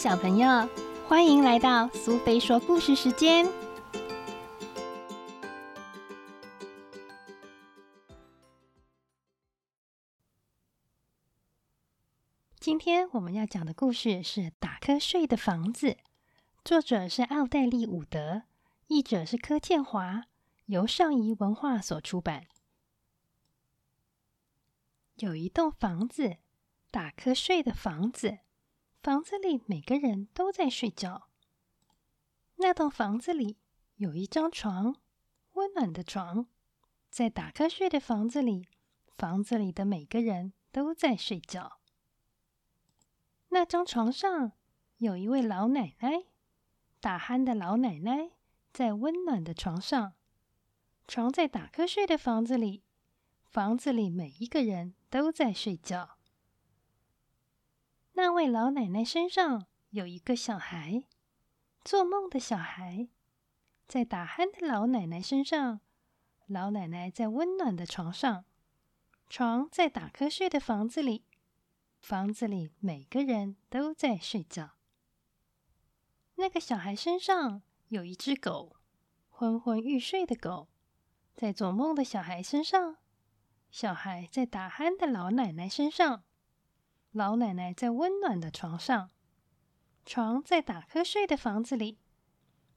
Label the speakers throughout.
Speaker 1: 小朋友，欢迎来到苏菲说故事时间。今天我们要讲的故事是《打瞌睡的房子》，作者是奥黛丽·伍德，译者是柯建华，由上仪文化所出版。有一栋房子，打瞌睡的房子。房子里每个人都在睡觉。那栋房子里有一张床，温暖的床。在打瞌睡的房子里，房子里的每个人都在睡觉。那张床上有一位老奶奶，打鼾的老奶奶在温暖的床上。床在打瞌睡的房子里，房子里每一个人都在睡觉。那位老奶奶身上有一个小孩，做梦的小孩，在打鼾的老奶奶身上。老奶奶在温暖的床上，床在打瞌睡的房子里，房子里每个人都在睡觉。那个小孩身上有一只狗，昏昏欲睡的狗，在做梦的小孩身上，小孩在打鼾的老奶奶身上。老奶奶在温暖的床上，床在打瞌睡的房子里，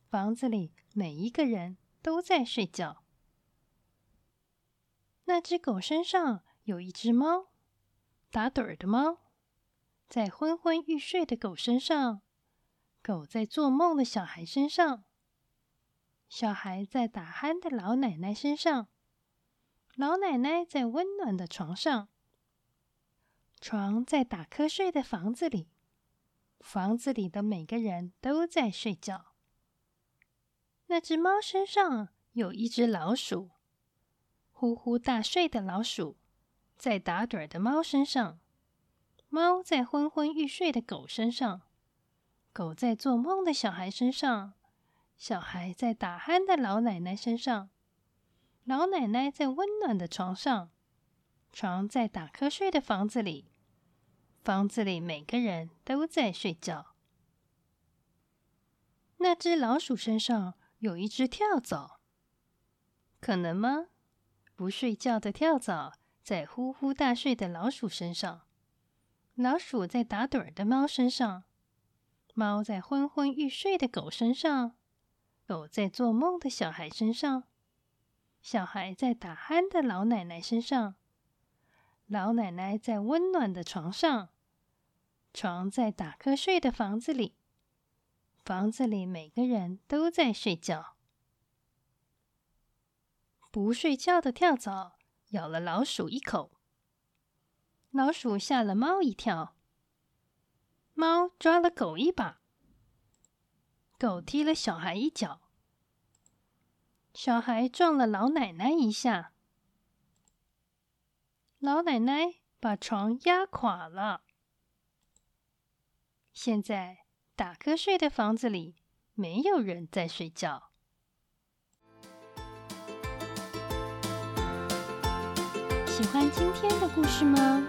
Speaker 1: 房子里每一个人都在睡觉。那只狗身上有一只猫，打盹儿的猫，在昏昏欲睡的狗身上，狗在做梦的小孩身上，小孩在打鼾的老奶奶身上，老奶奶在温暖的床上。床在打瞌睡的房子里，房子里的每个人都在睡觉。那只猫身上有一只老鼠，呼呼大睡的老鼠在打盹儿的猫身上，猫在昏昏欲睡的狗身上，狗在做梦的小孩身上，小孩在打鼾的老奶奶身上，老奶奶在温暖的床上，床在打瞌睡的房子里。房子里每个人都在睡觉。那只老鼠身上有一只跳蚤，可能吗？不睡觉的跳蚤在呼呼大睡的老鼠身上，老鼠在打盹儿的猫身上，猫在昏昏欲睡的狗身上，狗在做梦的小孩身上，小孩在打鼾的老奶奶身上，老奶奶在温暖的床上。床在打瞌睡的房子里，房子里每个人都在睡觉。不睡觉的跳蚤咬了老鼠一口，老鼠吓了猫一跳，猫抓了狗一把，狗踢了小孩一脚，小孩撞了老奶奶一下，老奶奶把床压垮了。现在打瞌睡的房子里没有人在睡觉。喜欢今天的故事吗？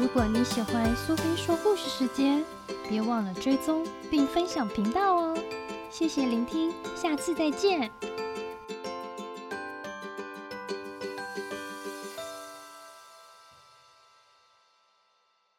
Speaker 1: 如果你喜欢苏菲说故事时间，别忘了追踪并分享频道哦。谢谢聆听，下次再见。